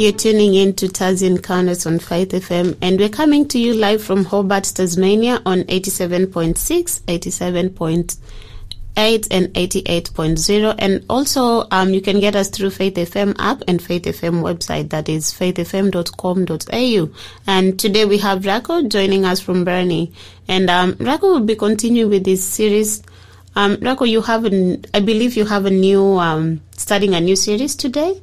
You're tuning in to Taz Encounters on Faith FM, and we're coming to you live from Hobart, Tasmania on 87.6, 87.8, and 88.0. And also, um, you can get us through Faith FM app and Faith FM website, that is faithfm.com.au. And today we have Rajko joining us from Burnie. And um, Rajko will be continuing with this series. Um, Rajko, you have, an, I believe you have a new, um, starting a new series today.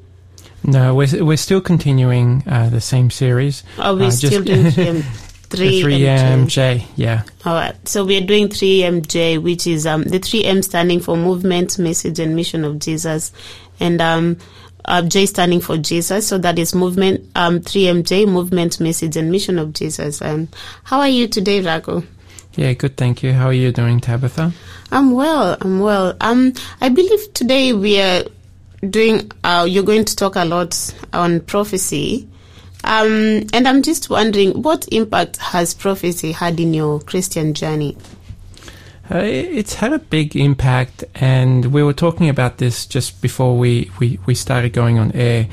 No, we're we're still continuing uh, the same series. Are we Uh, still doing 3M? the 3MJ, yeah. All right. So we are doing 3MJ, which is um, the 3M standing for Movement, Message, and Mission of Jesus, and um, uh, J standing for Jesus. So that is movement. Um, 3MJ, Movement, Message, and Mission of Jesus. And how are you today, Rajko? Yeah, good, thank you. How are you doing, Tabitha? I'm well. I'm well. Um, I believe today we are doing. Uh, you're going to talk a lot on prophecy. Um, and I'm just wondering, what impact has prophecy had in your Christian journey? Uh, it's had a big impact, and we were talking about this just before we, we, we started going on air.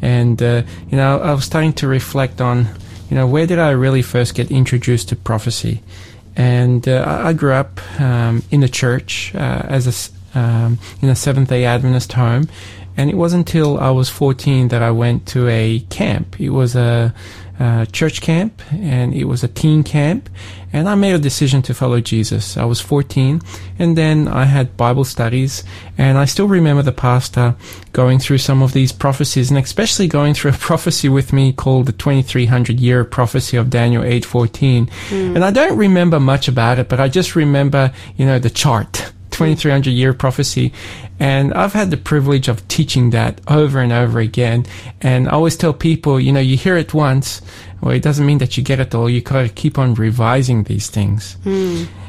And, uh, you know, I was starting to reflect on, you know, where did I really first get introduced to prophecy? And uh, I grew up um, in the church uh, as a, um, in a Seventh day Adventist home. And it wasn't until I was 14 that I went to a camp. It was a, uh church camp and it was a teen camp. And I made a decision to follow Jesus. I was 14 and then I had Bible studies and I still remember the pastor going through some of these prophecies and especially going through a prophecy with me called the 2300 year prophecy of Daniel 8:14. And I don't remember much about it, but I just remember, you know, the chart. 2300 year prophecy. And I've had the privilege of teaching that over and over again. And I always tell people, you know, you hear it once, well, it doesn't mean that you get it all. You gotta keep on revising these things.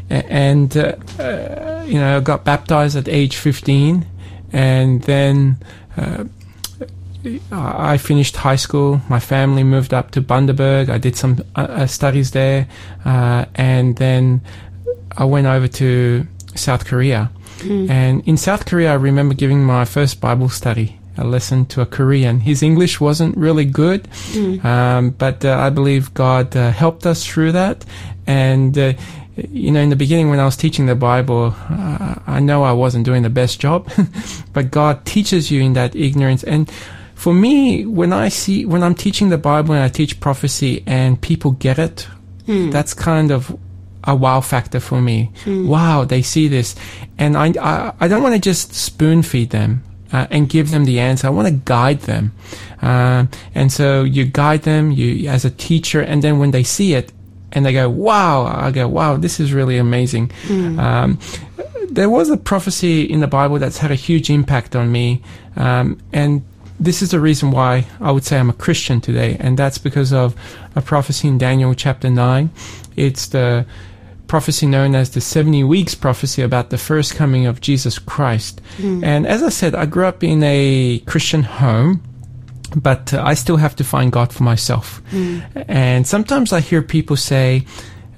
A- And, uh, uh, you know, I got baptized at age 15. And then, uh, I finished high school. My family moved up to Bundaberg. I did some uh, uh, studies there. Uh, and then I went over to South Korea. And in South Korea, I remember giving my first Bible study, a lesson to a Korean. His English wasn't really good, um, but uh, I believe God uh, helped us through that. And, uh, you know, in the beginning when I was teaching the Bible, uh, I know I wasn't doing the best job, but God teaches you in that ignorance. And for me, when I see, when I'm teaching the Bible and I teach prophecy and people get it, that's kind of a wow factor for me. Wow, they see this, and I I, I don't want to just spoon feed them uh, and give them the answer. I want to guide them, um, and so you guide them you as a teacher, and then when they see it and they go wow, I go wow, this is really amazing. Um, there was a prophecy in the Bible that's had a huge impact on me, um, and this is the reason why I would say I'm a Christian today, and that's because of a prophecy in Daniel chapter 9. It's the prophecy known as the 70 weeks prophecy about the first coming of Jesus Christ. And as I said, I grew up in a Christian home. But uh, I still have to find God for myself. And sometimes I hear people say,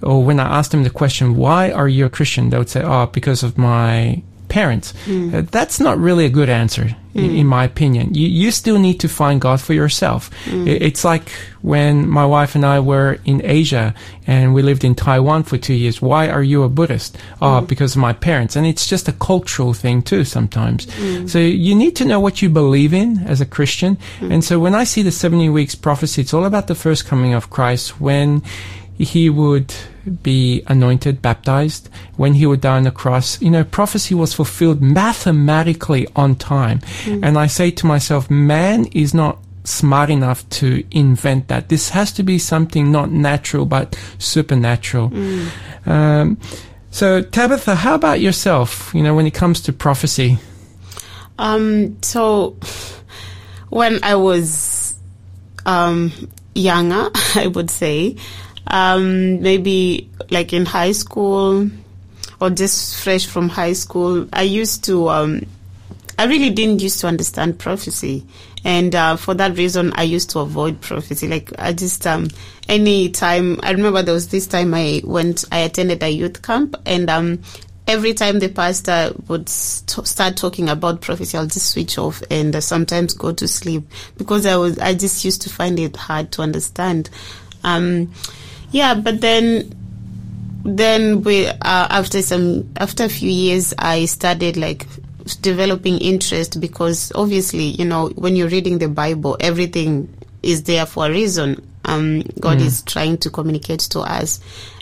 or when I ask them the question, why are you a Christian? They would say, oh, because of my parents. Hmm. Uh, that's not really a good answer, i- hmm. in my opinion. You, you still need to find God for yourself. Hmm. I- It's like when my wife and I were in Asia and we lived in Taiwan for two years. Why are you a Buddhist? Oh, because of my parents. And it's just a cultural thing too sometimes. So you need to know what you believe in as a Christian. And so when I see the 70 weeks prophecy, it's all about the first coming of Christ when he would be anointed, baptized, when he would die on the cross. You know, prophecy was fulfilled mathematically on time. And I say to myself, man is not smart enough to invent that. This has to be something not natural, but supernatural. Um, so, Tabitha, how about yourself? You know, when it comes to prophecy? Um, so when I was um, younger, I would say, um, maybe like in high school or just fresh from high school, I used to, um, I really didn't used to understand prophecy. And uh, for that reason, I used to avoid prophecy. Like I just, um, any time, I remember there was this time I went, I attended a youth camp and um, every time the pastor would st- start talking about prophecy, I'll just switch off and uh, sometimes go to sleep because I was I just used to find it hard to understand. Um, yeah, but then then we uh, after some after a few years, I started like developing interest because obviously you know when you're reading the Bible, everything is there for a reason. Um, God is trying to communicate to us.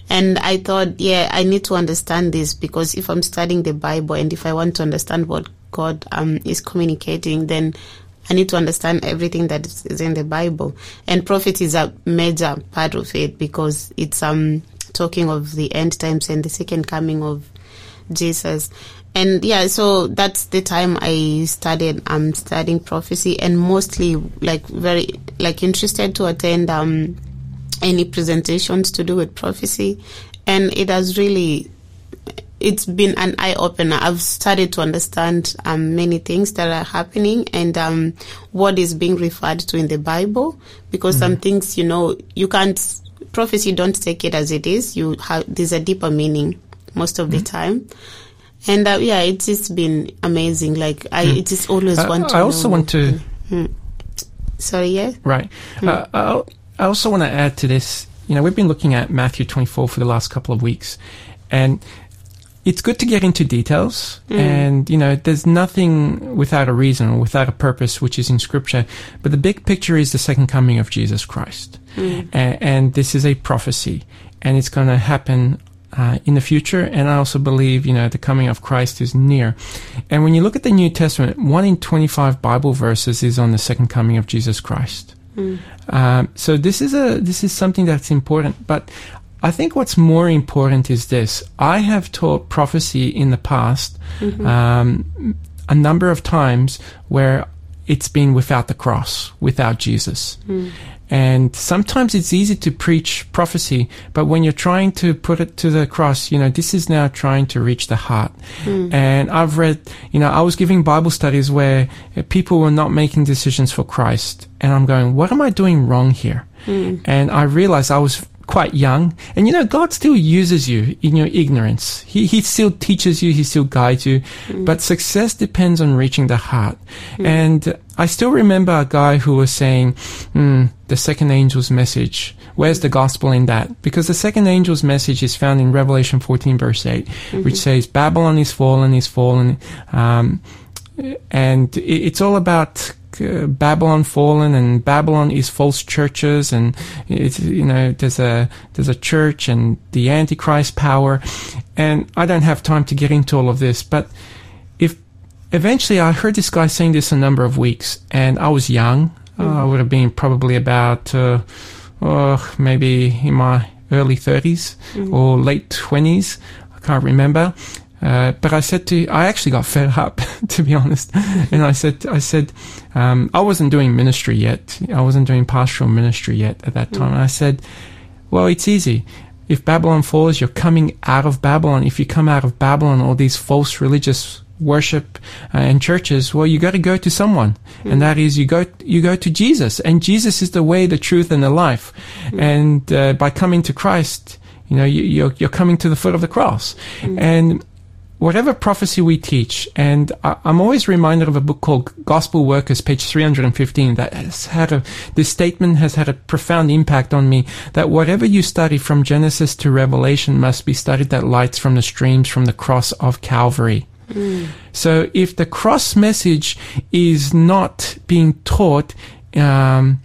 And I thought, yeah, I need to understand this because if I'm studying the Bible and if I want to understand what God um, is communicating, then I need to understand everything that is in the Bible. And prophet is a major part of it because it's um talking of the end times and the second coming of Jesus. And yeah, so that's the time I started um studying prophecy and mostly like very like interested to attend um any presentations to do with prophecy and it has really it's been an eye opener. I've started to understand um, many things that are happening and um, what is being referred to in the Bible. Because some things, you know, you can't prophecy. Don't take it as it is. You have there's a deeper meaning most of the time. And uh, yeah, it's just been amazing. Like I, it just always Uh, want to. I also know. want to Sorry, yeah. Right. Uh, I I also want to add to this. You know, we've been looking at Matthew 24 for the last couple of weeks, and it's good to get into details. And you know, there's nothing without a reason or without a purpose, which is in Scripture. But the big picture is the second coming of Jesus Christ, A- and this is a prophecy, and it's going to happen. Uh, in the future, and I also believe, you know, the coming of Christ is near. And when you look at the New Testament, one in 25 Bible verses is on the second coming of Jesus Christ. Um, so this is a this is something that's important. But I think what's more important is this: I have taught prophecy in the past mm-hmm. um, a number of times where it's been without the cross, without Jesus. Mm. And sometimes it's easy to preach prophecy, but when you're trying to put it to the cross, you know, this is now trying to reach the heart. Mm. And I've read, you know, I was giving Bible studies where people were not making decisions for Christ. And I'm going, what am I doing wrong here? Mm. And I realized I was quite young. And you know, God still uses you in your ignorance. He, he still teaches you, He still guides you. But success depends on reaching the heart. And I still remember a guy who was saying, hmm, the second angel's message. Where's the gospel in that? Because the second angel's message is found in Revelation 14 verse 8, which says, Babylon is fallen, is fallen. Um, and it- it's all about uh, Babylon fallen and Babylon is false churches and it's you know there's a there's a church and the antichrist power. And I don't have time to get into all of this but if eventually I heard this guy saying this a number of weeks and I was young. Uh, I would have been probably about uh, oh, maybe in my early 30s or late 20s I can't remember uh, but I said to, I actually got fed up, to be honest. And I said, I said, um, I wasn't doing ministry yet. I wasn't doing pastoral ministry yet at that time. And I said, well, it's easy. If Babylon falls, you're coming out of Babylon. If you come out of Babylon, all these false religious worship uh, and churches, well, you got to go to someone, and that is you go you go to Jesus, and Jesus is the way, the truth, and the life. And uh, by coming to Christ, you know, you, you're you're coming to the foot of the cross, and whatever prophecy we teach, and I, I'm always reminded of a book called Gospel Workers, page 315, that has had a, this statement has had a profound impact on me, that whatever you study from Genesis to Revelation must be studied that lights from the streams from the cross of Calvary. So if the cross message is not being taught, um,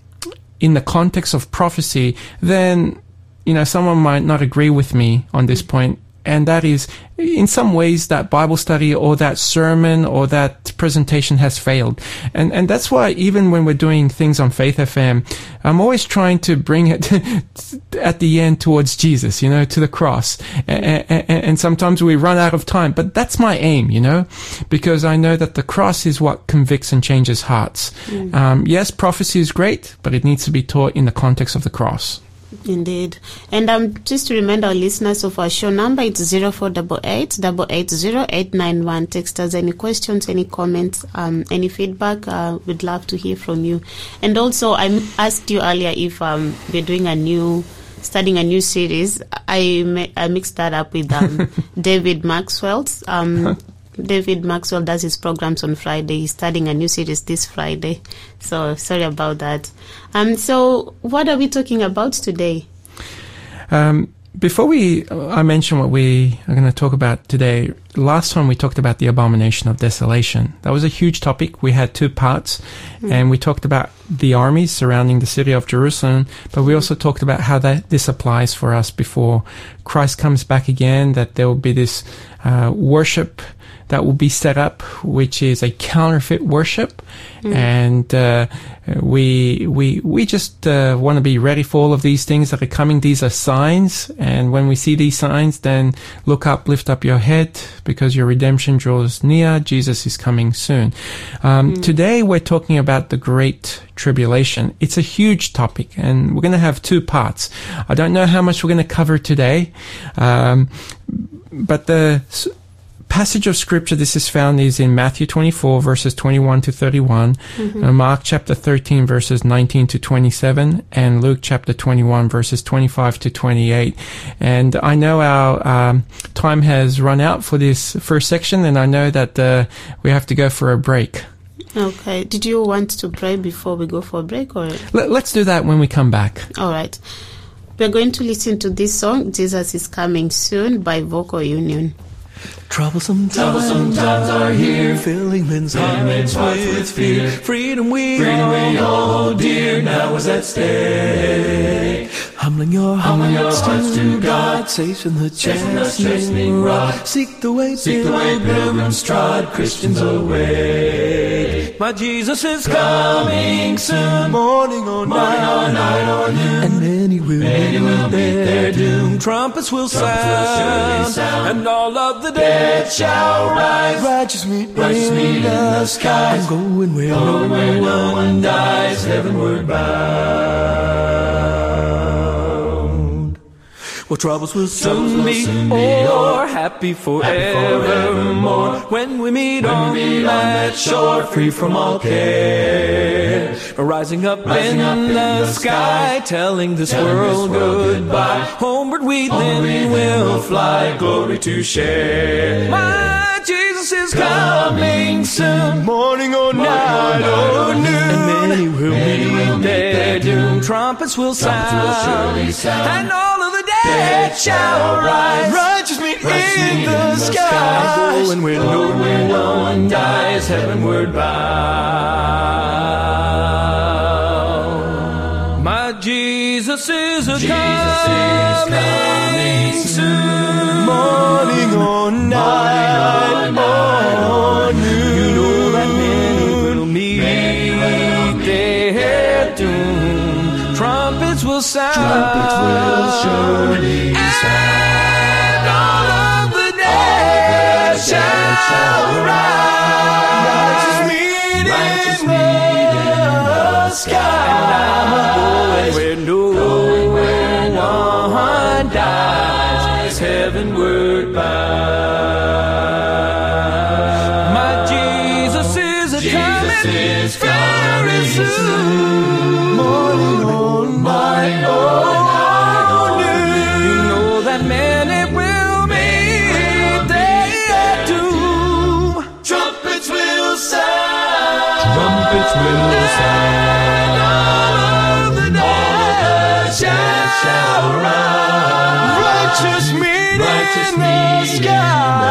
in the context of prophecy, then, you know, someone might not agree with me on this point. And that is, in some ways, that Bible study or that sermon or that presentation has failed. And, and that's why even when we're doing things on Faith FM, I'm always trying to bring it at the end towards Jesus, you know, to the cross. And, and sometimes we run out of time, but that's my aim, you know, because I know that the cross is what convicts and changes hearts. Um, yes, prophecy is great, but it needs to be taught in the context of the cross. Indeed. And um, just to remind our listeners of our show number, it's 0488 880 Text us any questions, any comments, um, any feedback. Uh, we'd love to hear from you. And also, I asked you earlier if um, we're doing a new starting a new series. I I mixed that up with um, David Maxwell's. Um, David Maxwell does his programs on Friday. He's starting a new series this Friday. So sorry about that. Um, so what are we talking about today? Um, before we, I mention what we are going to talk about today. Last time we talked about the abomination of desolation. That was a huge topic. We had two parts, and we talked about the armies surrounding the city of Jerusalem. But we also talked about how that this applies for us before Christ comes back again. That there will be this uh, worship that will be set up, which is a counterfeit worship, and uh, we we we just uh, want to be ready for all of these things that are coming. These are signs, and when we see these signs, then look up, lift up your head, because your redemption draws near. Jesus is coming soon. Um, Today we're talking about the Great Tribulation. It's a huge topic, and we're going to have two parts. I don't know how much we're going to cover today, um, but the passage of scripture this is found is in Matthew 24 verses 21 to 31, uh, Mark chapter 13 verses 19 to 27, and Luke chapter 21 verses 25 to 28. And I know our um, time has run out for this first section, and I know that uh, we have to go for a break. Okay. Did you want to pray before we go for a break or? Let, let's do that when we come back. All right. We're going to listen to this song, Jesus is Coming Soon by Vocal Union. Troublesome times, are here, filling men's hearts with fear. Freedom we all hold dear, now is at stake. Humbling your hearts, to God, safe in the chastening rod. Seek the way, Seek the way pilgrims trod, Christians awake. My Jesus is coming soon, morning or night, night or noon, and many will, many will meet their doom. Trumpets will sound, and all of the dead shall rise. Righteous meet, Righteous meet in the skies. I'm going where, going where no one dies, heavenward bound. Well, troubles will soon be o'er, happy forevermore. When we meet on that shore, free from all care. Rising up in the sky, telling this world goodbye. Homeward we then will fly, glory to share. My Jesus is coming soon, morning or night or noon. And many will meet their doom. Trumpets will sound, and all dead shall rise. Righteous meet in the sky, going where no one dies, heavenward bound. My Jesus is a coming soon, morning or night. or noon. Will sound. Trumpets will surely and all of the dead shall rise. Righteous meet in the sky. And I'm going where no one dies, heavenward will. All of the dead shall rise. Righteous meet in the sky.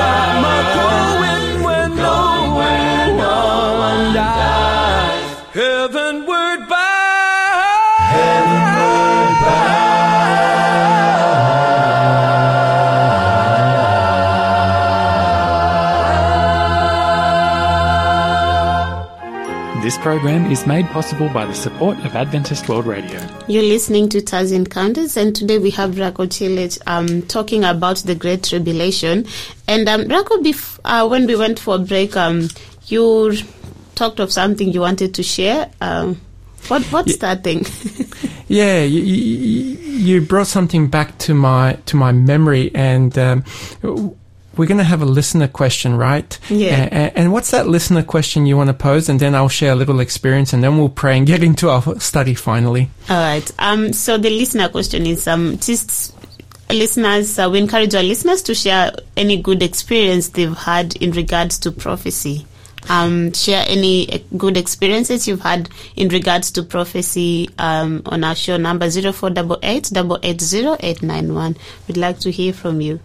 I'm a going when This program is made possible by the support of Adventist World Radio. You're listening to Taz Encounters, and today we have Rajko Celic um, talking about the Great Tribulation. And um, Rajko, bef- uh, when we went for a break, um, you talked of something you wanted to share. Um, what What's that thing? Yeah, you, you, you brought something back to my to my memory, and um, we're going to have a listener question, right? Yeah. And, and what's that listener question you want to pose? And then I'll share a little experience and then we'll pray and get into our study finally. All right. Um, so the listener question is um, just listeners, uh, we encourage our listeners to share any good experience they've had in regards to prophecy. Um, share any uh, good experiences you've had in regards to prophecy um, on our show number 0488 We'd like to hear from you.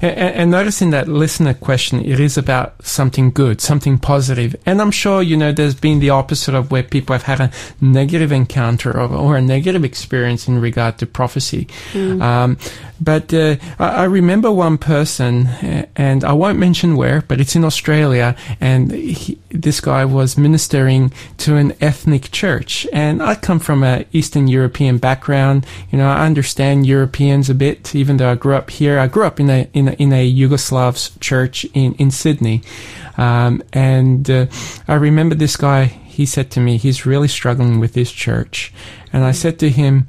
And, in that listener question, it is about something good, something positive. And I'm sure, you know, there's been the opposite of where people have had a negative encounter or, or a negative experience in regard to prophecy. Um, but uh, I, remember one person, and I won't mention where, but it's in Australia, and he, this guy was ministering to an ethnic church. And I come from an Eastern European background. You know, I understand Europeans a bit, even though I grew up here. I grew up in a in a, in a Yugoslav church in in Sydney, um, and uh, I remember this guy. He said to me, he's really struggling with this church, and I said to him.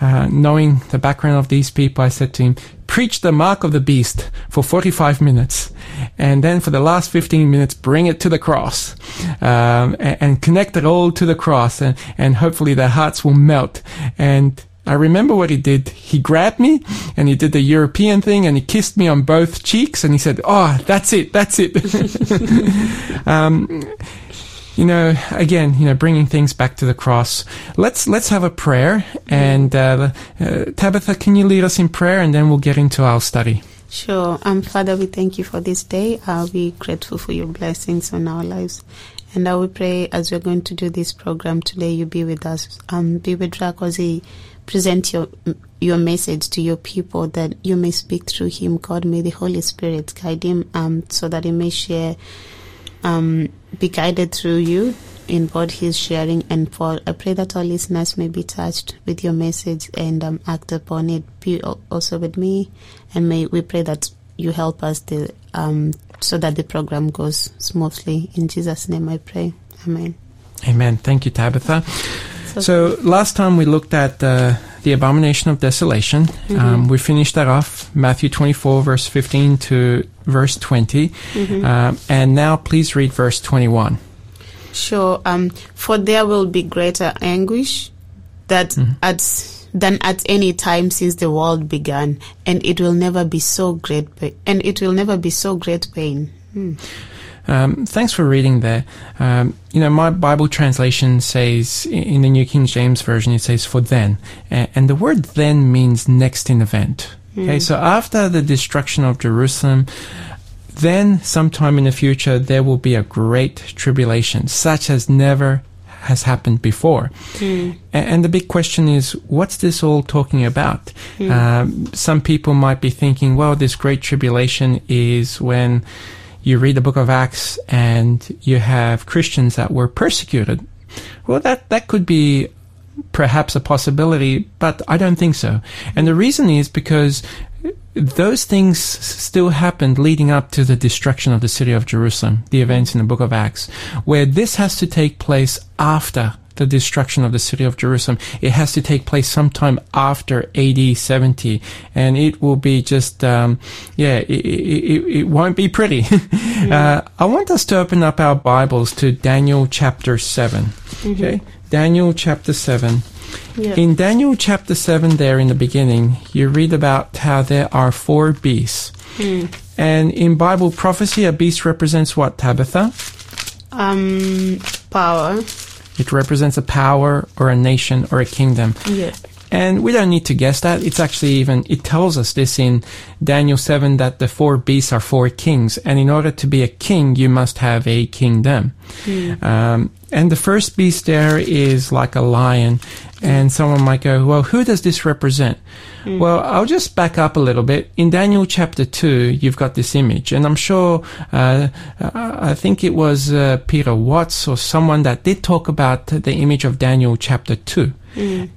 Uh, knowing the background of these people, I said to him, preach the mark of the beast for 45 minutes. And then for the last 15 minutes, bring it to the cross, um, and, and connect it all to the cross and, and hopefully their hearts will melt. And I remember what he did. He grabbed me and he did the European thing and he kissed me on both cheeks and he said, Oh, that's it. That's it. um, you know, again, you know, bringing things back to the cross. Let's let's have a prayer, and uh, uh, Tabitha, can you lead us in prayer, and then we'll get into our study. Sure. Um, Father, we thank you for this day. Uh, we're grateful for your blessings on our lives. And I will pray as we're going to do this program today, you be with us. Um, be with he present your your message to your people that you may speak through him. God, may the Holy Spirit guide him um, so that he may share, um, be guided through you in what he's sharing. And for I pray that our listeners may be touched with your message and um, act upon it. Be also with me, and may we pray that you help us um, so that the program goes smoothly. In Jesus' name, I pray. Amen. Amen. Thank you, Tabitha. So- So last time we looked at uh, the abomination of desolation. Um, we finished that off, Matthew 24, verse 15 to verse 20. Um, and now please read verse 21. Sure. Um, for there will be greater anguish that at than at any time since the world began, and it will never be so great. Pa- and it will never be so great pain. Um, thanks for reading there. Um, you know, my Bible translation says in the New King James Version, it says for then. And the word then means next in event. Okay, so after the destruction of Jerusalem, then sometime in the future, there will be a great tribulation, such as never has happened before. A- And the big question is, what's this all talking about? Um, some people might be thinking, well, this great tribulation is when you read the book of Acts and you have Christians that were persecuted. Well, that, that could be perhaps a possibility, but I don't think so. And the reason is because those things still happened leading up to the destruction of the city of Jerusalem, the events in the book of Acts, where this has to take place after the destruction of the city of Jerusalem. It has to take place sometime after AD 70, and it will be just, um, yeah, it, it, it, won't be pretty. uh, I want us to open up our Bibles to Daniel chapter 7. Okay? Daniel chapter 7. Yeah. In Daniel chapter 7, there in the beginning, you read about how there are four beasts. And in Bible prophecy, a beast represents what, Tabitha? Um, power. It represents a power or a nation or a kingdom. Yeah. And we don't need to guess that. It's actually even, it tells us this in Daniel 7 that the four beasts are four kings. And in order to be a king, you must have a kingdom. Um, and the first beast there is like a lion. And someone might go, well, who does this represent? Well, I'll just back up a little bit. In Daniel chapter 2, you've got this image. And I'm sure, uh, I think it was uh, Peter Watts or someone that did talk about the image of Daniel chapter 2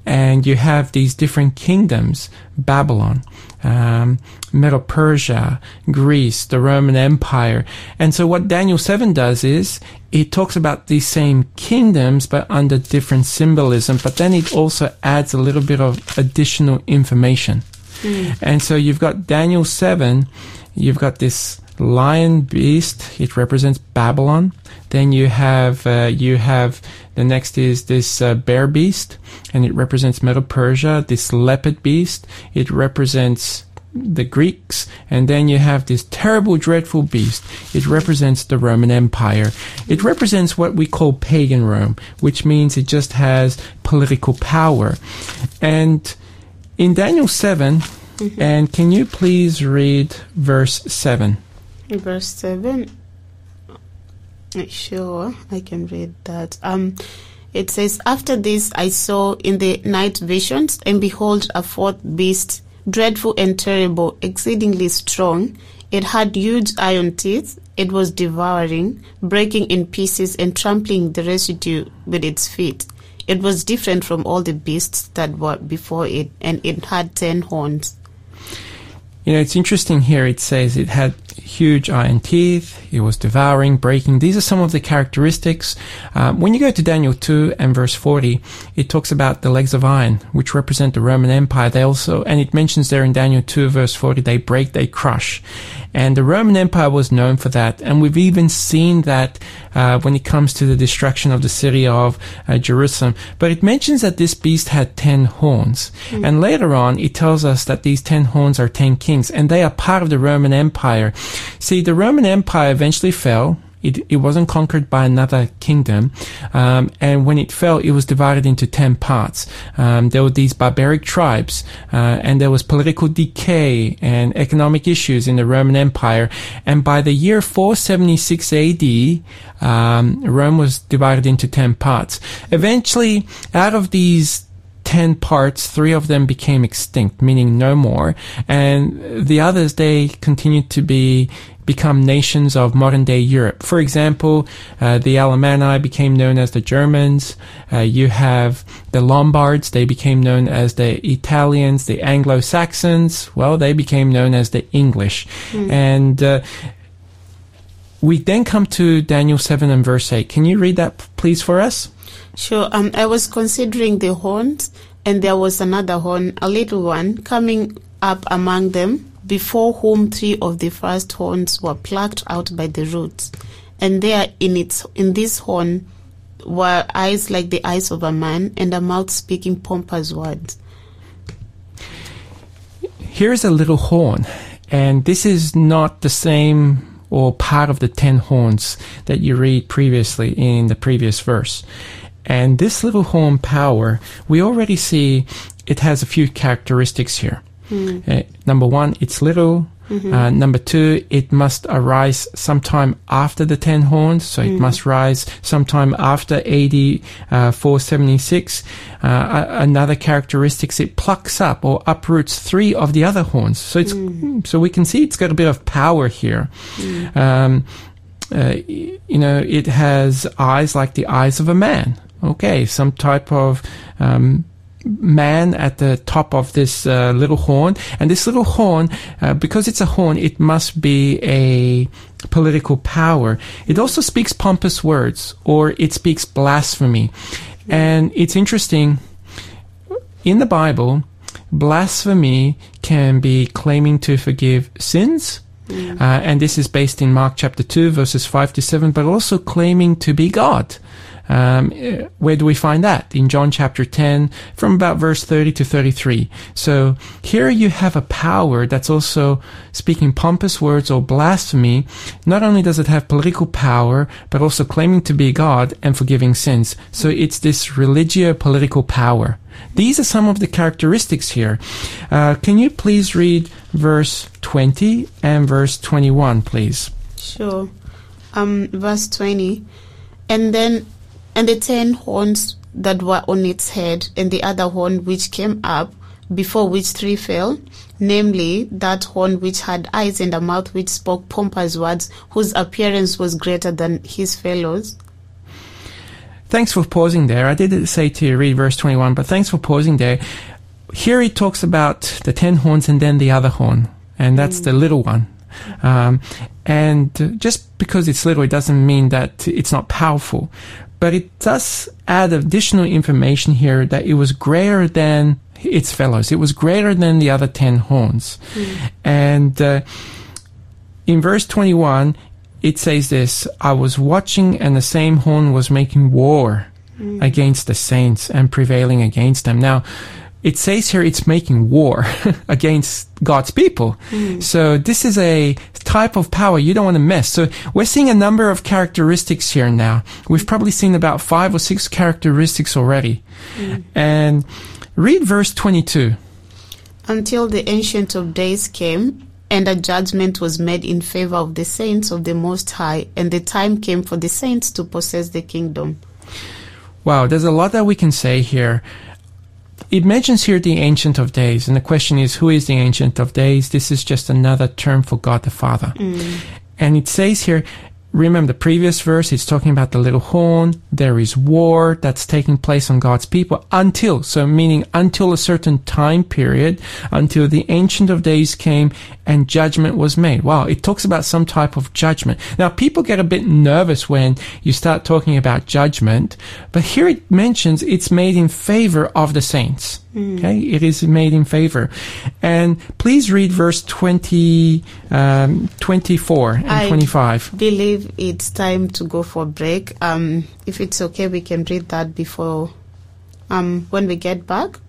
and you have these different kingdoms Babylon, um, Medo Persia, Greece, the Roman Empire. And so, what Daniel 7 does is it talks about these same kingdoms but under different symbolism, but then it also adds a little bit of additional information. And so, you've got Daniel 7 you've got this lion beast. It represents Babylon. Then you have uh, you have the next is this uh, bear beast, and it represents Medo Persia. This leopard beast, it represents the Greeks, and then you have this terrible, dreadful beast. It represents the Roman Empire. It represents what we call pagan Rome, which means it just has political power. And in Daniel 7, and can you please read verse 7? Verse 7. Sure, I can read that. Um, it says, After this I saw in the night visions, and behold, a fourth beast, dreadful and terrible, exceedingly strong. It had huge iron teeth. It was devouring, breaking in pieces, and trampling the residue with its feet. It was different from all the beasts that were before it, and it had ten horns. You know, it's interesting here. It says it had huge iron teeth. It was devouring, breaking. These are some of the characteristics. Um, when you go to Daniel 2 and verse 40, it talks about the legs of iron, which represent the Roman Empire. They also, and it mentions there in Daniel 2 verse 40, they break, they crush. And the Roman Empire was known for that. And we've even seen that uh, when it comes to the destruction of the city of uh, Jerusalem. But it mentions that this beast had 10 horns. Mm. And later on, it tells us that these 10 horns are 10 kings, and they are part of the Roman Empire. See, the Roman Empire eventually fell. It, it wasn't conquered by another kingdom. Um, and when it fell, it was divided into 10 parts. Um, there were these barbaric tribes, uh, and there was political decay and economic issues in the Roman Empire. And by the year 476 AD, um, Rome was divided into 10 parts. Eventually, out of these 10 parts, three of them became extinct, meaning no more. And the others, they continued to be become nations of modern day Europe. For example, uh, the Alemanni became known as the Germans. Uh, you have the Lombards, they became known as the Italians. The Anglo Saxons, well, they became known as the English. Mm. And uh, we then come to Daniel 7 and verse 8. Can you read that, please, for us? Sure. Um, I was considering the horns, and there was another horn, a little one, coming up among them, before whom three of the first horns were plucked out by the roots. And there in its in this horn were eyes like the eyes of a man, and a mouth speaking pompous words. Here's a little horn, and this is not the same or part of the ten horns that you read previously in the previous verse. And this little horn power, we already see it has a few characteristics here. Mm. Uh, number one, it's little. Mm-hmm. Uh, number two, it must arise sometime after the ten horns, so mm. it must rise sometime after AD uh, 476. Uh, another characteristic, it plucks up or uproots three of the other horns. So it's mm. so we can see it's got a bit of power here. Mm. Um, uh, you know, it has eyes like the eyes of a man. Okay, some type of um, man at the top of this uh, little horn. And this little horn, uh, because it's a horn, it must be a political power. It also speaks pompous words, or it speaks blasphemy. And it's interesting, in the Bible, blasphemy can be claiming to forgive sins. Mm. Uh, and this is based in Mark chapter 2, verses 5 to 7, but also claiming to be God. Um, where do we find that? In John chapter 10, from about verse 30 to 33. So here you have a power that's also speaking pompous words or blasphemy. Not only does it have political power, but also claiming to be God and forgiving sins. So it's this religio political power. These are some of the characteristics here. Uh, can you please read verse 20 and verse 21, please? Sure. Um, verse 20. And then and the ten horns that were on its head, and the other horn which came up, before which three fell, namely that horn which had eyes and a mouth which spoke pompous words, whose appearance was greater than his fellows. Thanks for pausing there. I did say to read verse 21, but thanks for pausing there. Here he talks about the ten horns and then the other horn, and that's mm. the little one. Um, and just because it's little, it doesn't mean that it's not powerful but it does add additional information here that it was greater than its fellows. It was greater than the other 10 horns. Mm. And uh, in verse 21, it says this I was watching, and the same horn was making war against the saints and prevailing against them. Now, it says here it's making war against God's people. Mm. So this is a type of power you don't want to miss. So we're seeing a number of characteristics here now. We've probably seen about five or six characteristics already. Mm. And read verse 22. until the Ancient of Days came, and a judgment was made in favor of the saints of the Most High, and the time came for the saints to possess the kingdom. Wow, there's a lot that we can say here. It mentions here the Ancient of Days, and the question is, who is the Ancient of Days? This is just another term for God the Father. Mm. And it says here, remember the previous verse, it's talking about the little horn. There is war that's taking place on God's people until, so meaning until a certain time period, until the Ancient of Days came and judgment was made. Wow, it talks about some type of judgment. Now, people get a bit nervous when you start talking about judgment, but here it mentions it's made in favor of the saints. Okay, it is made in favor. And please read verse 20, um, 24 and I 25. Believe it's time to go for a break. Um, if it's okay, we can read that before um, when we get back.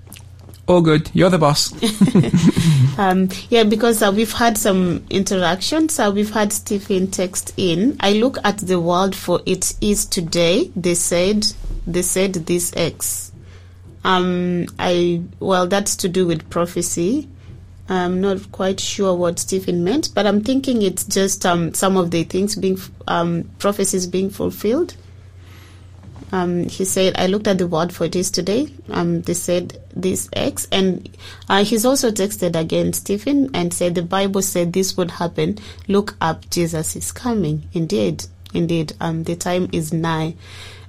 All good. You're the boss. Um, yeah, because uh, we've had some interactions. Uh, we've had Stephen text in. I look at the world for it is today. They said, they said this X. Um, I well, that's to do with prophecy. I'm not quite sure what Stephen meant, but I'm thinking it's just um, some of the things being um, prophecies being fulfilled. Um, he said, I looked at the word for this today. Um, they said this X. And uh, he's also texted again, Stephen, and said, The Bible said this would happen. Look up, Jesus is coming. Indeed, indeed. Um, the time is nigh.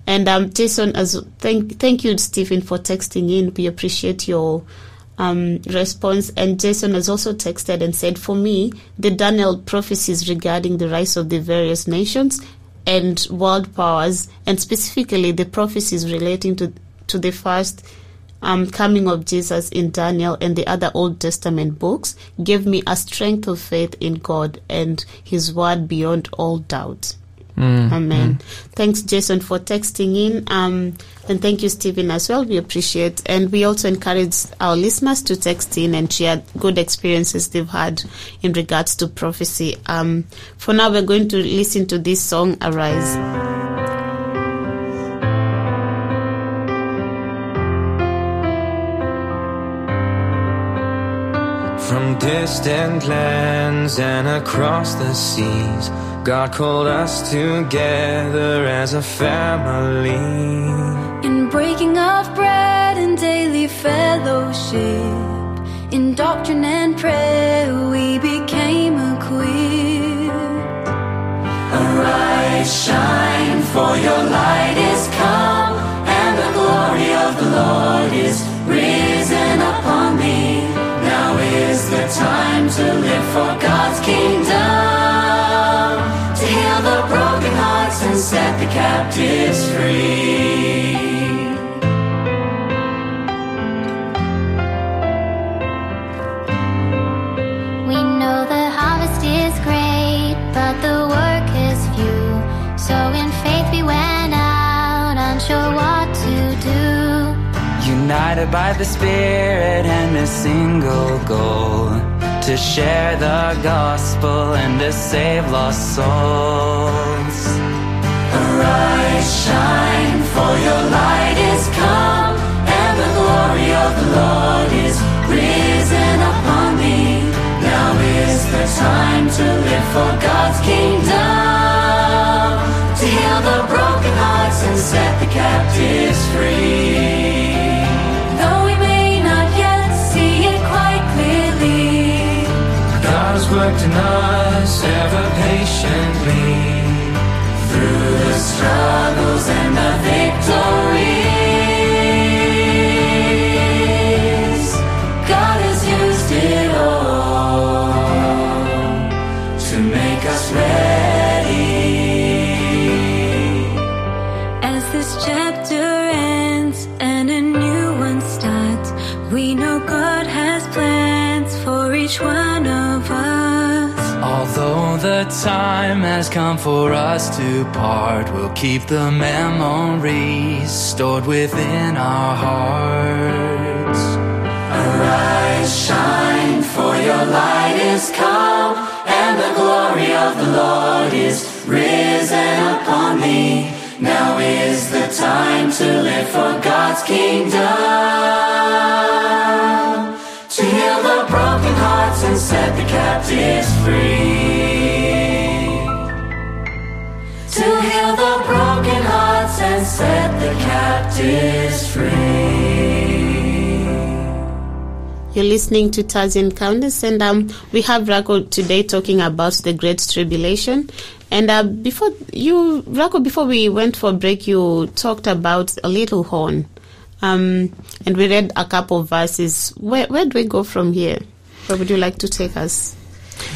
And um, Jason, as thank thank you, Stephen, for texting in. We appreciate your um, response. And Jason has also texted and said, For me, the Daniel prophecies regarding the rise of the various nations and world powers, and specifically the prophecies relating to to the first um, coming of Jesus in Daniel and the other Old Testament books, gave me a strength of faith in God and His word beyond all doubt. Amen. Thanks, Jason, for texting in. Um, and thank you, Stephen, as well. We appreciate. And we also encourage our listeners to text in and share good experiences they've had in regards to prophecy. Um, for now, we're going to listen to this song, Arise. From distant lands and across the seas, God called us together as a family. In breaking of bread and daily fellowship, in doctrine and prayer, we became equipped. Arise, shine, for your light is come, and the glory of the Lord is risen upon thee. Now is the time to live for God's kingdom, to heal the broken hearts and set the captives free. We know the harvest is great, but the work is few. So in faith we went out, unsure what to do. United by the Spirit and a single goal to share the gospel and to save lost souls. Arise, shine, for your light is come, and the glory of the Lord is risen upon thee. Now is the time to live for God's kingdom, to heal the broken hearts and set the captives free. Worked in us ever patiently through the struggles and the victories. The time has come for us to part. We'll keep the memories stored within our hearts. Arise, shine, for your light is come, and the glory of the Lord is risen upon thee. Now is the time to live for God's kingdom. To heal the broken hearts and set the captives free. Set the captives free. You're listening to Taz Encounters, and um, we have Rajko today talking about the Great Tribulation. And uh, before you, Rajko, before we went for break, you talked about a little horn, um, and we read a couple of verses. Where where do we go from here? Where would you like to take us?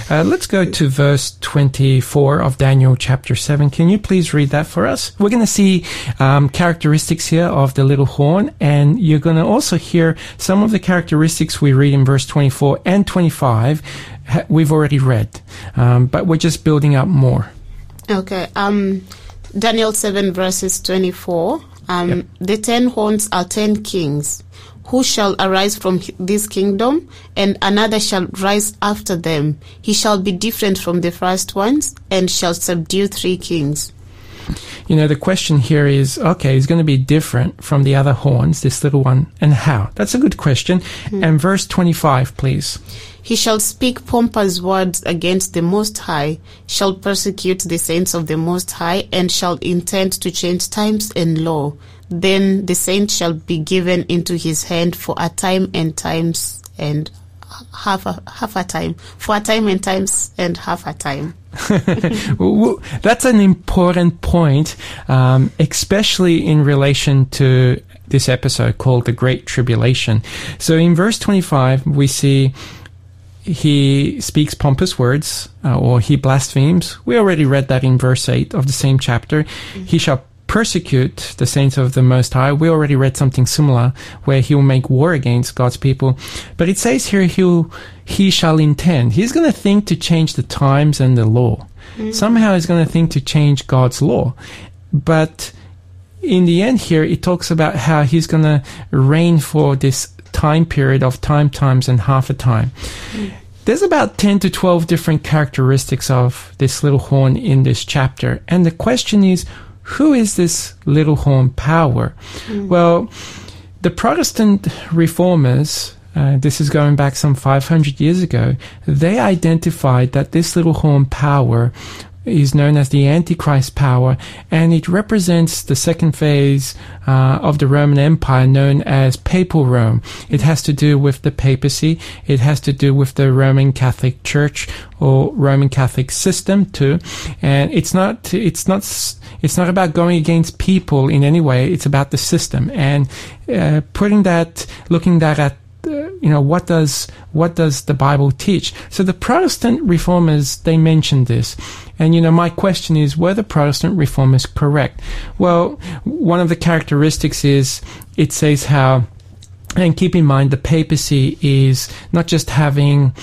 Uh, let's go to verse 24 of Daniel chapter 7. Can you please read that for us? We're going to see um, characteristics here of the little horn, and you're going to also hear some of the characteristics we read in verse 24 and 25. ha- We've already read, um, but we're just building up more. Okay. Um, Daniel 7 verses 24. Um, Yep. The ten horns are ten kings who shall arise from this kingdom and another shall rise after them. He shall be different from the first ones and shall subdue three kings. You know, the question here is okay, he's going to be different from the other horns, this little one, and how? That's a good question. Hmm. And verse 25, please. He shall speak pompous words against the Most High, shall persecute the saints of the Most High, and shall intend to change times and law. Then the saints shall be given into his hand for a time and times and half a half a time for a time and times and half a time. W- That's an important point, um, especially in relation to this episode called the Great Tribulation. So in verse 25, we see he speaks pompous words uh, or he blasphemes. We already read that in verse 8 of the same chapter. He shall persecute the saints of the Most High. We already read something similar where he will make war against God's people. But it says here he'll, he shall intend. He's going to think to change the times and the law. Mm-hmm. Somehow he's going to think to change God's law. But in the end here, it talks about how he's going to reign for this time period of time times and half a time. Mm-hmm. There's about 10 to 12 different characteristics of this little horn in this chapter. And the question is, who is this little horn power? Well, the Protestant reformers, uh, this is going back some 500 years ago, they identified that this little horn power is known as the Antichrist power, and it represents the second phase uh, of the Roman Empire known as Papal Rome. It has to do with the papacy, it has to do with the Roman Catholic Church or Roman Catholic system too, and it's not it's not it's not about going against people in any way. It's about the system. And uh, putting that, looking that at uh, you know what does what does the bible teach? So the protestant reformers they mentioned this and you know my question is were the protestant reformers correct well one of the characteristics is it says how and keep in mind the papacy is not just having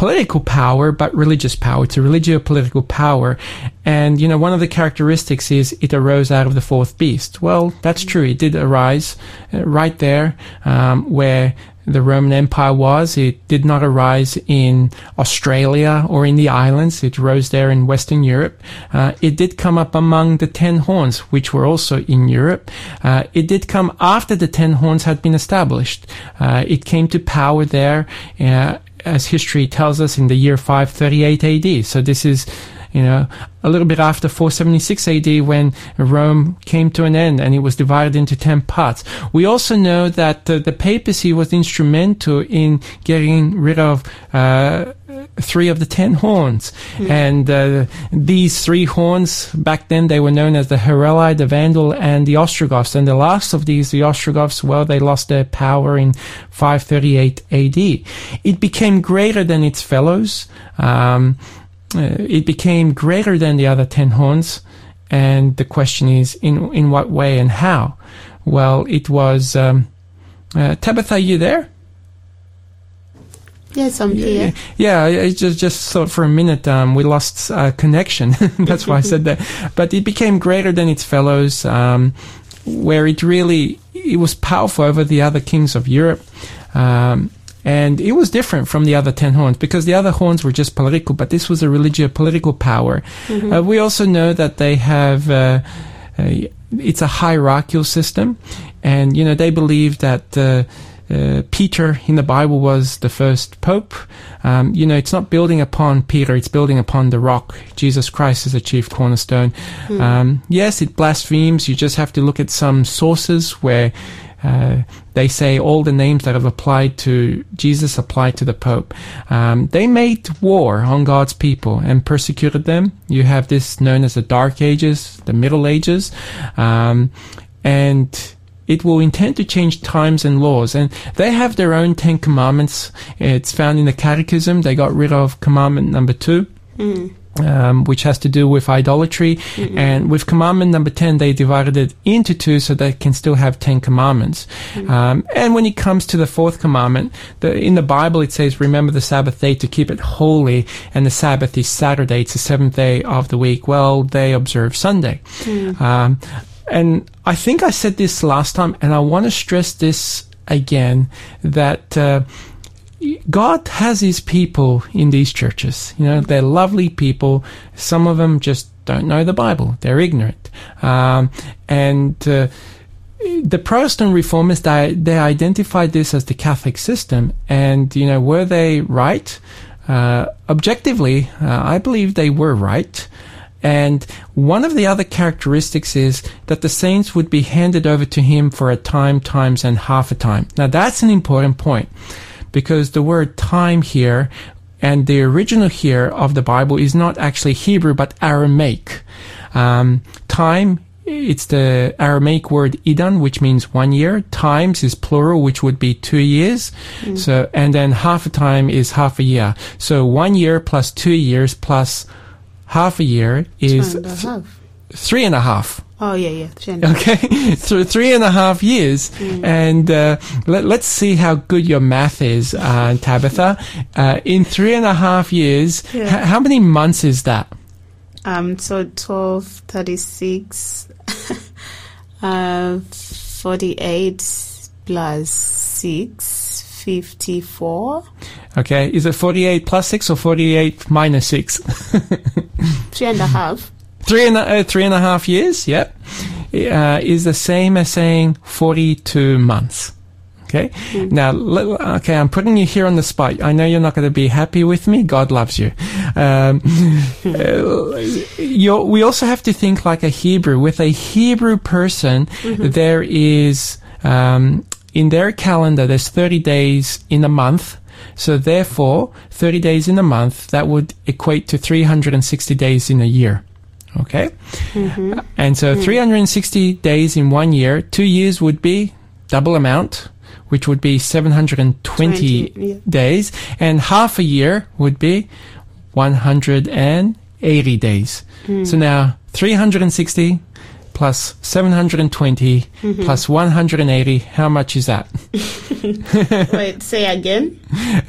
political power, but religious power. It's a religio-political power. And, you know, one of the characteristics is it arose out of the fourth beast. Well, that's true. It did arise uh, right there, um, where the Roman Empire was. It did not arise in Australia or in the islands. It rose there in Western Europe. Uh, it did come up among the ten horns, which were also in Europe. Uh, it did come after the ten horns had been established. Uh, it came to power there, uh, as history tells us, in the year 538 AD. So this is you know, a little bit after 476 AD when Rome came to an end and it was divided into 10 parts. We also know that uh, the papacy was instrumental in getting rid of uh, three of the 10 horns. And uh, these three horns, back then they were known as the Heruli, the Vandal, and the Ostrogoths. And the last of these, the Ostrogoths, well, they lost their power in 538 AD. It became greater than its fellows. Um, it became greater than the other ten horns, and the question is, in in what way and how? Well, it was. Um, uh, Tabitha, you there? Yes, I'm Yeah, here. yeah. I I just just thought for a minute um, we lost uh, connection. That's why I said that. But it became greater than its fellows, um, where it really it was powerful over the other kings of Europe. Um, and it was different from the other ten horns because the other horns were just political, but this was a religious political power. Uh, we also know that they have uh, uh, it's a hierarchical system, and you know they believe that. Uh, uh, Peter in the Bible was the first pope. Um, you know, it's not building upon Peter, it's building upon the rock. Jesus Christ is the chief cornerstone. Um, yes, it blasphemes. You just have to look at some sources where uh, they say all the names that have applied to Jesus apply to the Pope. Um, they made war on God's people and persecuted them. You have this known as the Dark Ages, the Middle Ages, um, and it will intend to change times and laws. And they have their own Ten Commandments. It's found in the Catechism. They got rid of Commandment number two. Um, which has to do with idolatry. And with commandment number 10, they divided it into two so they can still have 10 commandments. Um, and when it comes to the fourth commandment, the, in the Bible it says, remember the Sabbath day to keep it holy. And the Sabbath is Saturday. It's the seventh day of the week. Well, they observe Sunday. Um, and I think I said this last time, and I want to stress this again that uh, God has His people in these churches. You know, they're lovely people. Some of them just don't know the Bible; they're ignorant, um, and. Uh, the Protestant reformers they, they identified this as the Catholic system, and you know were they right? Uh, objectively, uh, I believe they were right. And one of the other characteristics is that the saints would be handed over to him for a time, times, and half a time. Now that's an important point because the word time here and the original here of the Bible is not actually Hebrew but Aramaic. Um, time it's the Aramaic word idan, which means one year. Times is plural, which would be two years. So, and then half a time is half a year. So one year plus two years plus half a year is Two and a half. Three and a half. Oh yeah, yeah. three and a half. Okay, so three and a half years, and uh, let, let's see how good your math is, uh, Tabitha. Uh, in three and a half years, Yeah. h- how many months is that? Um, so 12, 36, uh, 48 plus 6, 54. Okay, is it forty-eight plus six or forty-eight minus six? Three and a half. Three and a, uh, three and a half years. Yep, uh, is the same as saying forty-two months. Okay. Now, okay, I'm putting you here on the spot. I know you're not going to be happy with me. God loves you. Um, we also have to think like a Hebrew. With a Hebrew person, there is um, in their calendar. There's 30 days in a month. So therefore, 30 days in a month that would equate to 360 days in a year. Okay. Mm-hmm. And so mm. 360 days in one year, two years would be double amount, which would be 720 20, yeah. days, and half a year would be 180 days. Mm. So now 360 plus 720 plus 180, how much is that? Wait, say again.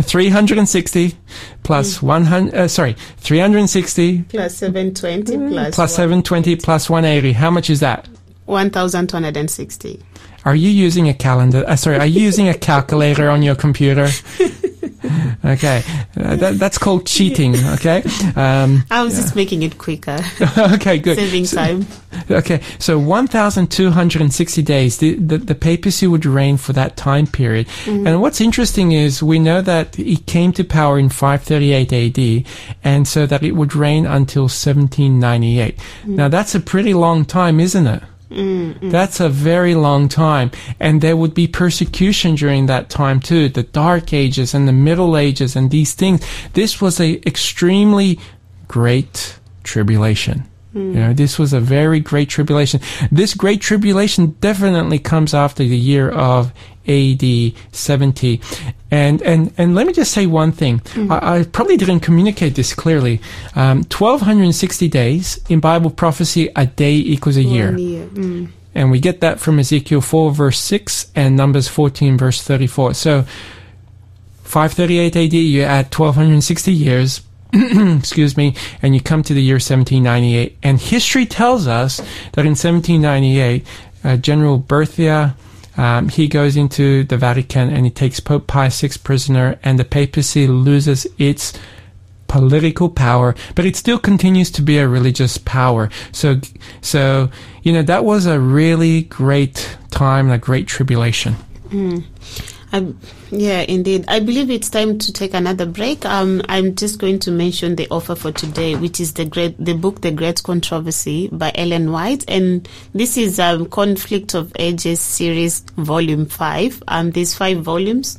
360 plus 100, uh, sorry, 360 Plus 720 plus, plus 720 plus 180, how much is that? 1260. Are you using a calendar? Uh, sorry, are you using a calculator on your computer? Okay, uh, that, that's called cheating. Okay, um, I was just making it quicker, okay, good. saving So- time. Okay, so 1,260 days, the, the, the papacy would reign for that time period. And what's interesting is we know that it came to power in 538 AD, and so that it would reign until 1798. Now that's a pretty long time, isn't it? Mm, mm. That's a very long time. And there would be persecution during that time too. The Dark Ages and the Middle Ages and these things. This was a extremely great tribulation. You know, this was a very great tribulation. This great tribulation definitely comes after the year of AD 70. And, and, and let me just say one thing. I, I probably didn't communicate this clearly. Um, 1260 days in Bible prophecy, a day equals a year. Year. Mm. And we get that from Ezekiel 4 verse 6 and Numbers 14 verse 34. So 538 AD, you add 1260 years. excuse me, and you come to the year 1798. And history tells us that in 1798, uh, General Berthier, um, he goes into the Vatican and he takes Pope Pius VI prisoner, and the papacy loses its political power, but it still continues to be a religious power. So, so you know that was a really great time, a great tribulation. Um, yeah, indeed. I believe it's time to take another break. Um, I'm just going to mention the offer for today, which is the great, the book, The Great Controversy by Ellen White. And this is, um, Conflict of Ages series, volume five. Um, there's five volumes.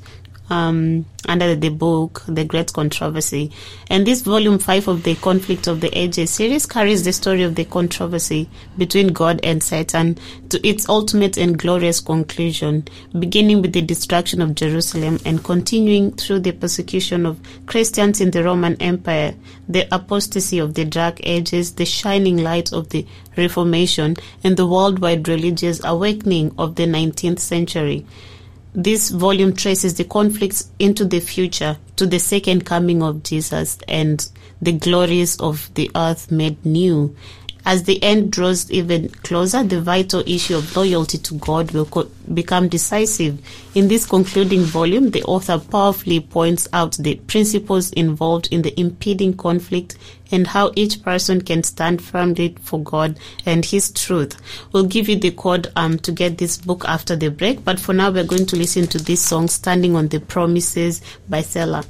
Um, under the book The Great Controversy. And this volume 5 of the Conflict of the Ages series carries the story of the controversy between God and Satan to its ultimate and glorious conclusion, beginning with the destruction of Jerusalem and continuing through the persecution of Christians in the Roman Empire, the apostasy of the Dark Ages, the shining light of the Reformation, and the worldwide religious awakening of the 19th century. This volume traces the conflicts into the future to the second coming of Jesus and the glories of the earth made new. As the end draws even closer, the vital issue of loyalty to God will co- become decisive. In this concluding volume, the author powerfully points out the principles involved in the impeding conflict and how each person can stand firmly for God and His truth. We'll give you the code um, to get this book after the break, but for now, we're going to listen to this song, Standing on the Promises by Selah.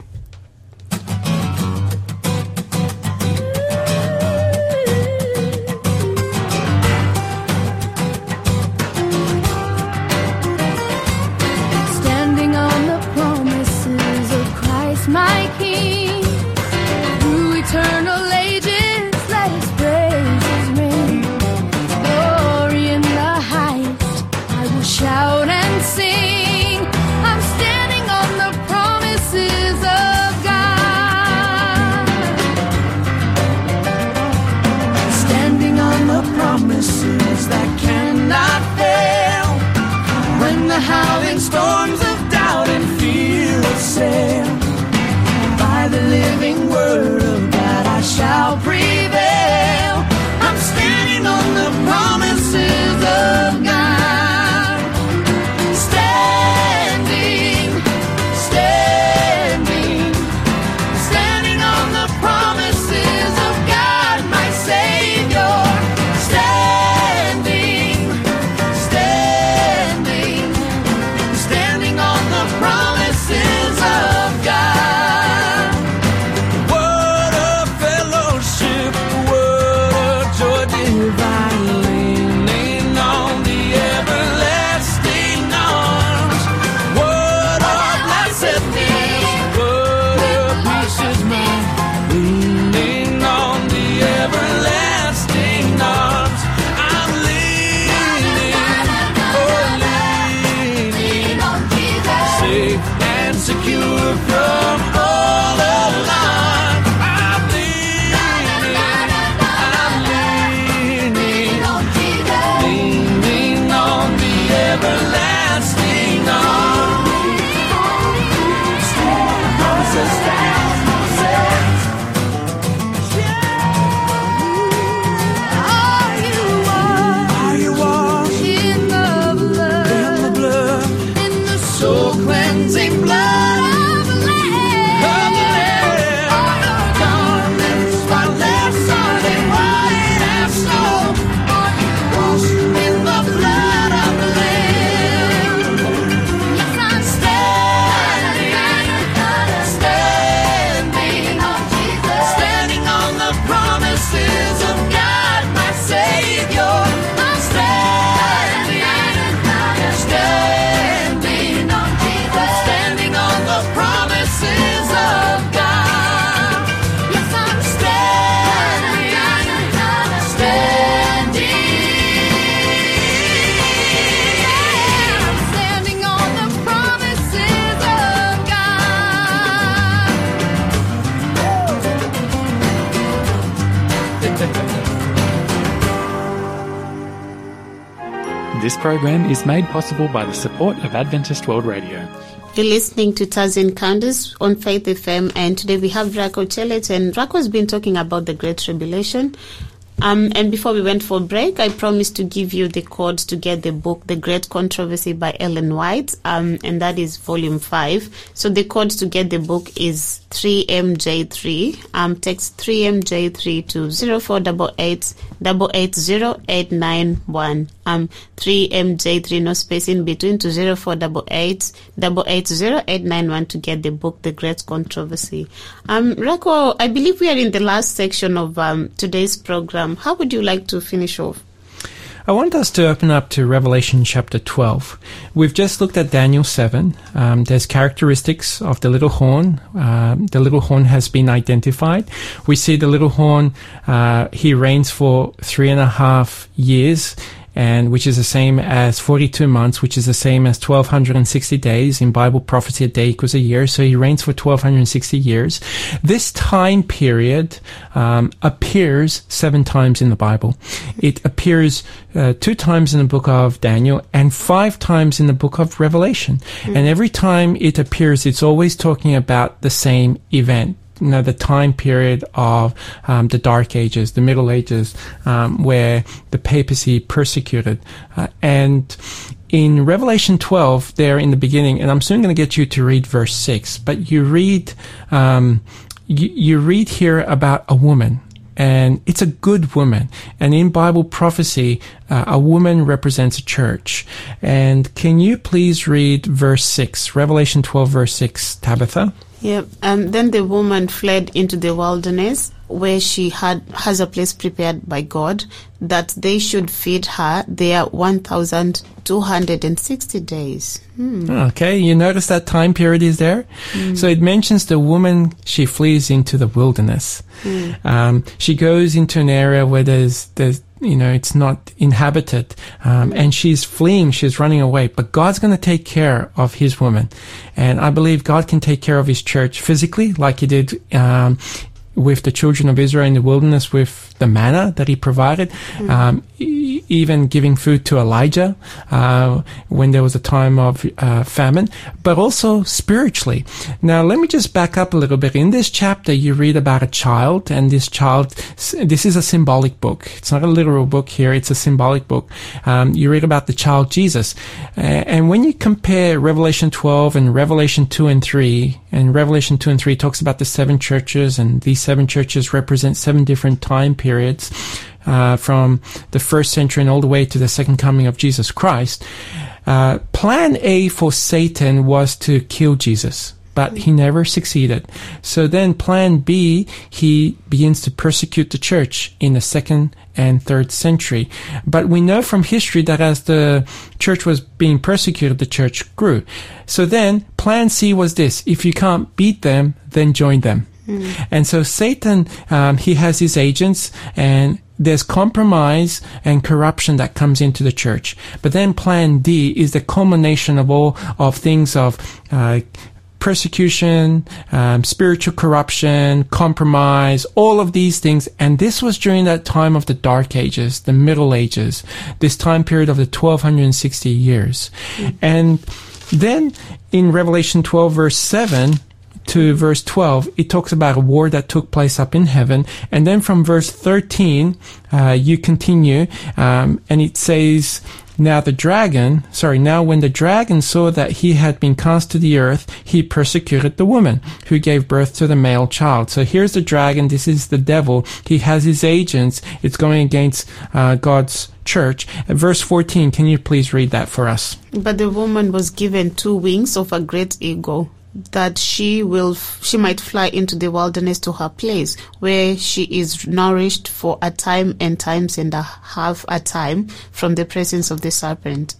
This program is made possible by the support of Adventist World Radio. You're listening to Taz Encounters on Faith FM, and today we have Rajko Celic, and Rajko's been talking about the Great Tribulation. Um, and before we went for break, I promised to give you the code to get the book, The Great Controversy by Ellen White, um, and that is volume 5. So the code to get the book is 3MJ3. Um, text 3MJ3 to 0488 880891. Um, 3MJ3, no space in between, to 0488 880891 to get the book, The Great Controversy. Um, Rajko, I believe we are in the last section of um, today's program. How would you like to finish off? I want us to open up to Revelation chapter 12. We've just looked at Daniel 7. Um, there's characteristics of the little horn. Um, the little horn has been identified. We see the little horn, uh, he reigns for three and a half years and which is the same as 42 months, which is the same as 1260 days. In Bible prophecy, a day equals a year. So he reigns for 1260 years. This time period um, appears seven times in the Bible. It appears uh, two times in the book of Daniel and five times in the book of Revelation. And every time it appears, it's always talking about the same event you know, the time period of um, the Dark Ages, the Middle Ages, um, where the papacy persecuted. Uh, and in Revelation 12, there in the beginning, and I'm soon going to get you to read verse 6, but you read, um, you, you read here about a woman and it's a good woman. And in Bible prophecy, uh, a woman represents a church. And can you please read verse 6, Revelation 12, verse 6, Tabitha? Yeah. Um, then the woman fled into the wilderness where she had has a place prepared by God that they should feed her there 1260 days. Hmm. Okay, you notice that time period is there? So it mentions the woman, she flees into the wilderness. Um, she goes into an area where there's, there's, you know, it's not inhabited, um, and she's fleeing, she's running away, but God's going to take care of his woman. And I believe God can take care of his church physically, like he did, um, with the children of Israel in the wilderness with the manna that he provided, um, e- even giving food to Elijah uh, when there was a time of uh, famine, but also spiritually. Now, let me just back up a little bit. In this chapter, you read about a child, and this child, this is a symbolic book. It's not a literal book here, it's a symbolic book. Um, you read about the child Jesus. Uh, and when you compare Revelation 12 and Revelation 2 and 3, and Revelation 2 and 3 talks about the seven churches, and these seven churches represent seven different time periods uh, from the first century and all the way to the second coming of Jesus Christ. Uh, plan A for Satan was to kill Jesus. But he never succeeded. So then plan B, he begins to persecute the church in the second and third century. But we know from history that as the church was being persecuted, the church grew. So then plan C was this. If you can't beat them, then join them. And so Satan, um, he has his agents and there's compromise and corruption that comes into the church. But then plan D is the culmination of all of things of, uh, persecution, um, spiritual corruption, compromise, all of these things. And this was during that time of the Dark Ages, the Middle Ages, this time period of the 1260 years. And then in Revelation 12 verse 7, to verse 12, it talks about a war that took place up in heaven. And then from verse 13, uh, you continue, um, and it says, now the dragon, sorry, now when the dragon saw that he had been cast to the earth, he persecuted the woman who gave birth to the male child. So here's the dragon. This is the devil. He has his agents. It's going against uh, God's church. At verse 14, can you please read that for us? But the woman was given two wings of a great eagle that she will she might fly into the wilderness to her place where she is nourished for a time and times and a half a time from the presence of the serpent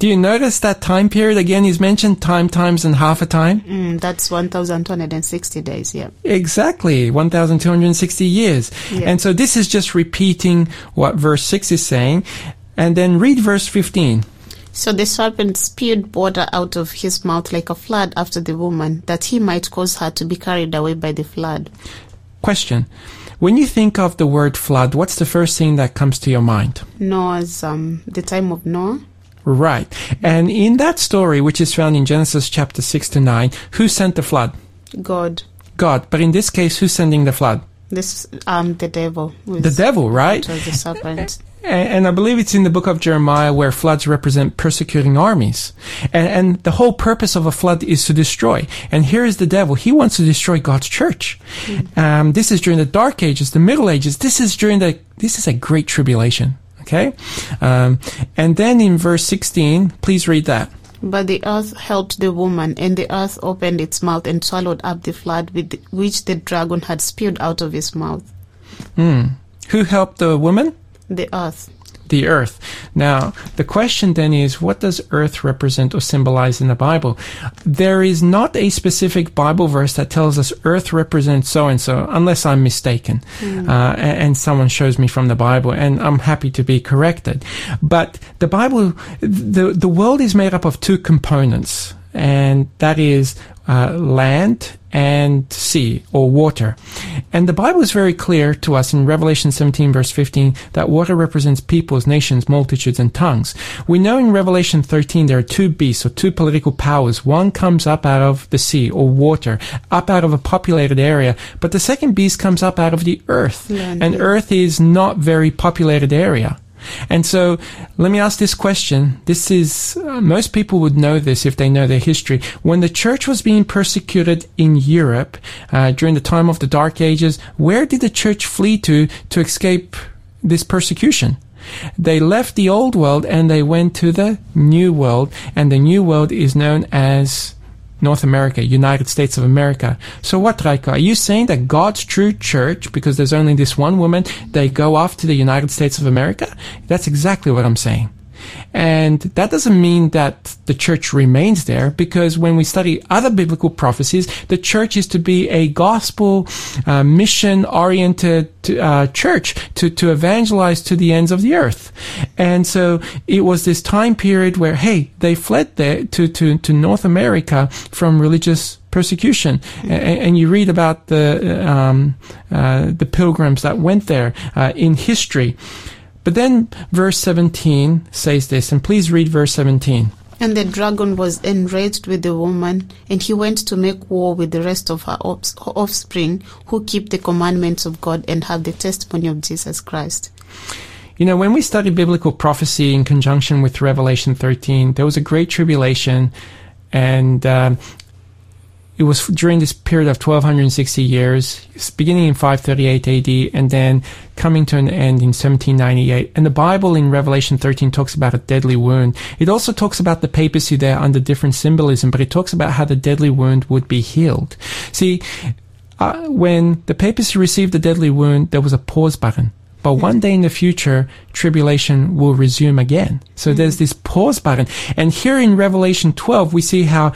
Do you notice that time period again is mentioned time, times, and half a time? mm, that's 1260 days yeah Exactly, 1,260 years. Yeah. And so this is just repeating what verse 6 is saying. And then read verse 15. So the serpent spewed water out of his mouth like a flood after the woman that he might cause her to be carried away by the flood Question. When you think of the word flood, what's the first thing that comes to your mind? noah's um the time of noah Right. And in that story, which is found in Genesis chapter 6 to 9, who sent the flood? God. God. But in this case, who's sending the flood? This um the devil. The devil, right? It was the serpent. And, and I believe it's in the book of Jeremiah where floods represent persecuting armies. And, and the whole purpose of a flood is to destroy. And here is the devil. He wants to destroy God's church. Um, this is during the dark ages, the middle ages. This is during the, this is a great tribulation. Okay? Um, and then in verse 16, please read that. But the earth helped the woman, and the earth opened its mouth and swallowed up the flood with which the dragon had spewed out of his mouth. Who helped the woman? The earth. the earth. Now, the question then is, what does earth represent or symbolize in the Bible? There is not a specific Bible verse that tells us earth represents so and so, unless I'm mistaken, uh, and someone shows me from the Bible, and I'm happy to be corrected. But the Bible, the the world is made up of two components, and that is uh, land and sea or water. And the Bible is very clear to us in Revelation 17 verse 15 that water represents peoples, nations, multitudes, and tongues. We know in Revelation 13 there are two beasts or two political powers. One comes up out of the sea or water, up out of a populated area, but the second beast comes up out of the earth. Land, and earth is not very populated area. And so, let me ask this question. This is, uh, most people would know this if they know their history. When the church was being persecuted in Europe uh, during the time of the Dark Ages, where did the church flee to to escape this persecution? They left the old world and they went to the new world, and the new world is known as North America, United States of America. So what, Rajko? Are you saying that God's true church, because there's only this one woman, they go off to the United States of America? That's exactly what I'm saying. And that doesn't mean that the church remains there because when we study other biblical prophecies, the church is to be a gospel, uh, mission oriented uh, church to, to evangelize to the ends of the earth. And so it was this time period where, hey, they fled there to, to, to North America from religious persecution, A- and, you read about the um, uh, the pilgrims that went there uh, in history. But then verse 17 says this, and please read verse 17. And the dragon was enraged with the woman, and he went to make war with the rest of her offspring who keep the commandments of God and have the testimony of Jesus Christ. You know, when we study biblical prophecy in conjunction with Revelation 13, there was a great tribulation, and um, it was during this period of 1260 years, beginning in 538 AD, and then coming to an end in 1798. And the Bible in Revelation 13 talks about a deadly wound. It also talks about the papacy there under different symbolism, but it talks about how the deadly wound would be healed. See, uh, when the papacy received the deadly wound, there was a pause button. But one day in the future, tribulation will resume again. So there's this pause button. And here in Revelation 12, we see how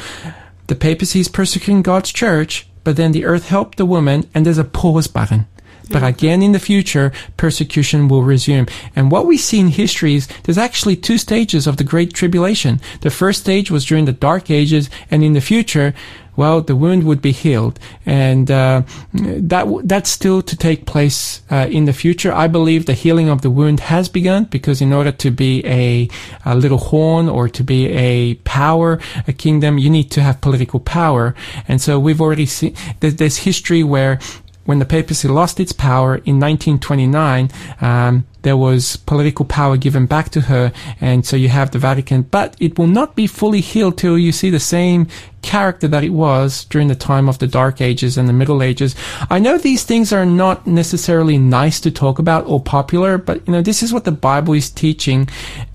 the papacy is persecuting God's church, but then the earth helped the woman, and there's a pause button. But again, in the future, persecution will resume. And what we see in history is there's actually two stages of the Great Tribulation. The first stage was during the Dark Ages, and in the future, well, the wound would be healed, and uh, that w- that's still to take place uh, in the future. I believe the healing of the wound has begun because in order to be a, a little horn or to be a power, a kingdom, you need to have political power, and so we've already seen there's, there's history where when the papacy lost its power in 1929, um, there was political power given back to her, and so you have the Vatican. But it will not be fully healed till you see the same character that it was during the time of the Dark Ages and the Middle Ages. I know these things are not necessarily nice to talk about or popular, but you know this is what the Bible is teaching,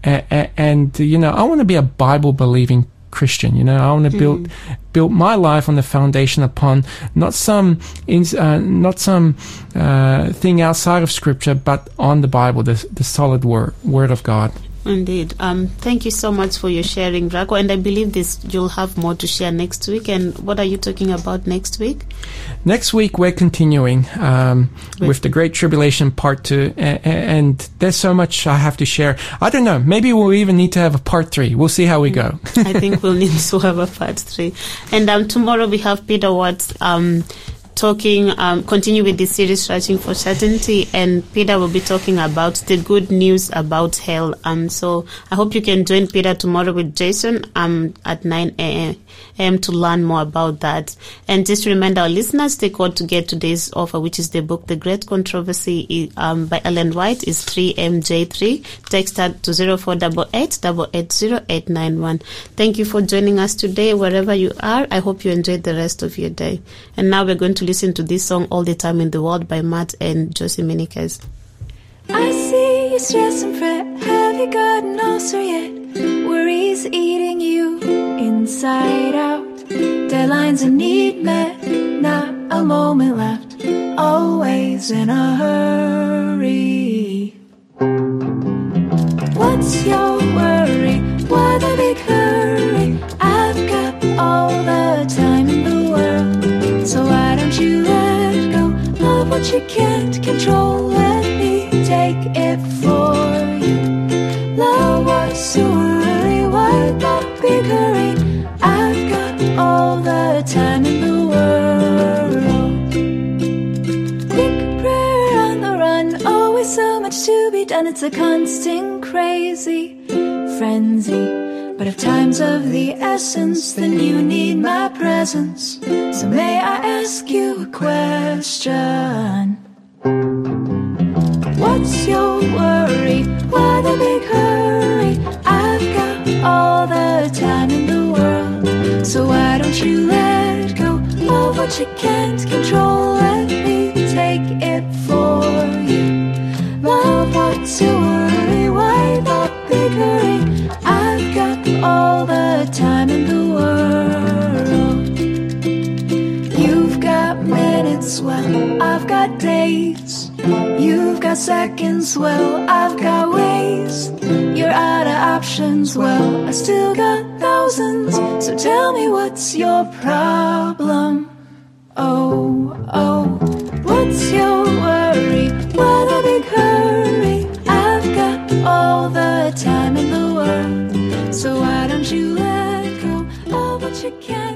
a- a- and you know I want to be a Bible believing Christian. You know, I want to build build my life on the foundation upon not some uh, not some uh, thing outside of Scripture, but on the Bible, the the solid word word of God. Indeed. Um, thank you so much for your sharing, Rajko. And I believe this you'll have more to share next week. And what are you talking about next week? Next week we're continuing um, with the Great Tribulation Part Two, and, and there's so much I have to share. I don't know. Maybe we'll even need to have a Part Three. We'll see how we go. I think we'll need to have a part three. And um, tomorrow we have Peter Watts um, talking, um, continue with this series, Searching for Certainty, and Peter will be talking about the good news about hell. Um, so I hope you can join Peter tomorrow with Jason um, at 9 a.m. to learn more about that. And just remind our listeners, the code to get today's offer, which is the book The Great Controversy um, by Ellen White, is 3MJ3. Text that to 0488 Thank you for joining us today, wherever you are. I hope you enjoyed the rest of your day. And now we're going to listen to this song All the Time in the World by Matt and Josie Minikus. I see you stress and fret. Have you got an ulcer yet? Worries eating you inside out. Deadlines that need met. Not a moment left. Always in a hurry. What's your done. It's a constant crazy frenzy. But if time's of the essence, then you need my presence. So may I ask you a question? What's your worry? Why the big hurry? I've got all the time in the world. So why don't you let go of what you can't control? Let me take it to worry, why not the hurry? I've got all the time in the world. You've got minutes, well, I've got days. You've got seconds, well, I've got ways. You're out of options, well, I still got thousands. So tell me what's your problem? Oh, oh, what's your worry? What a big hurry? the time in the world. So why don't you let go of what you can?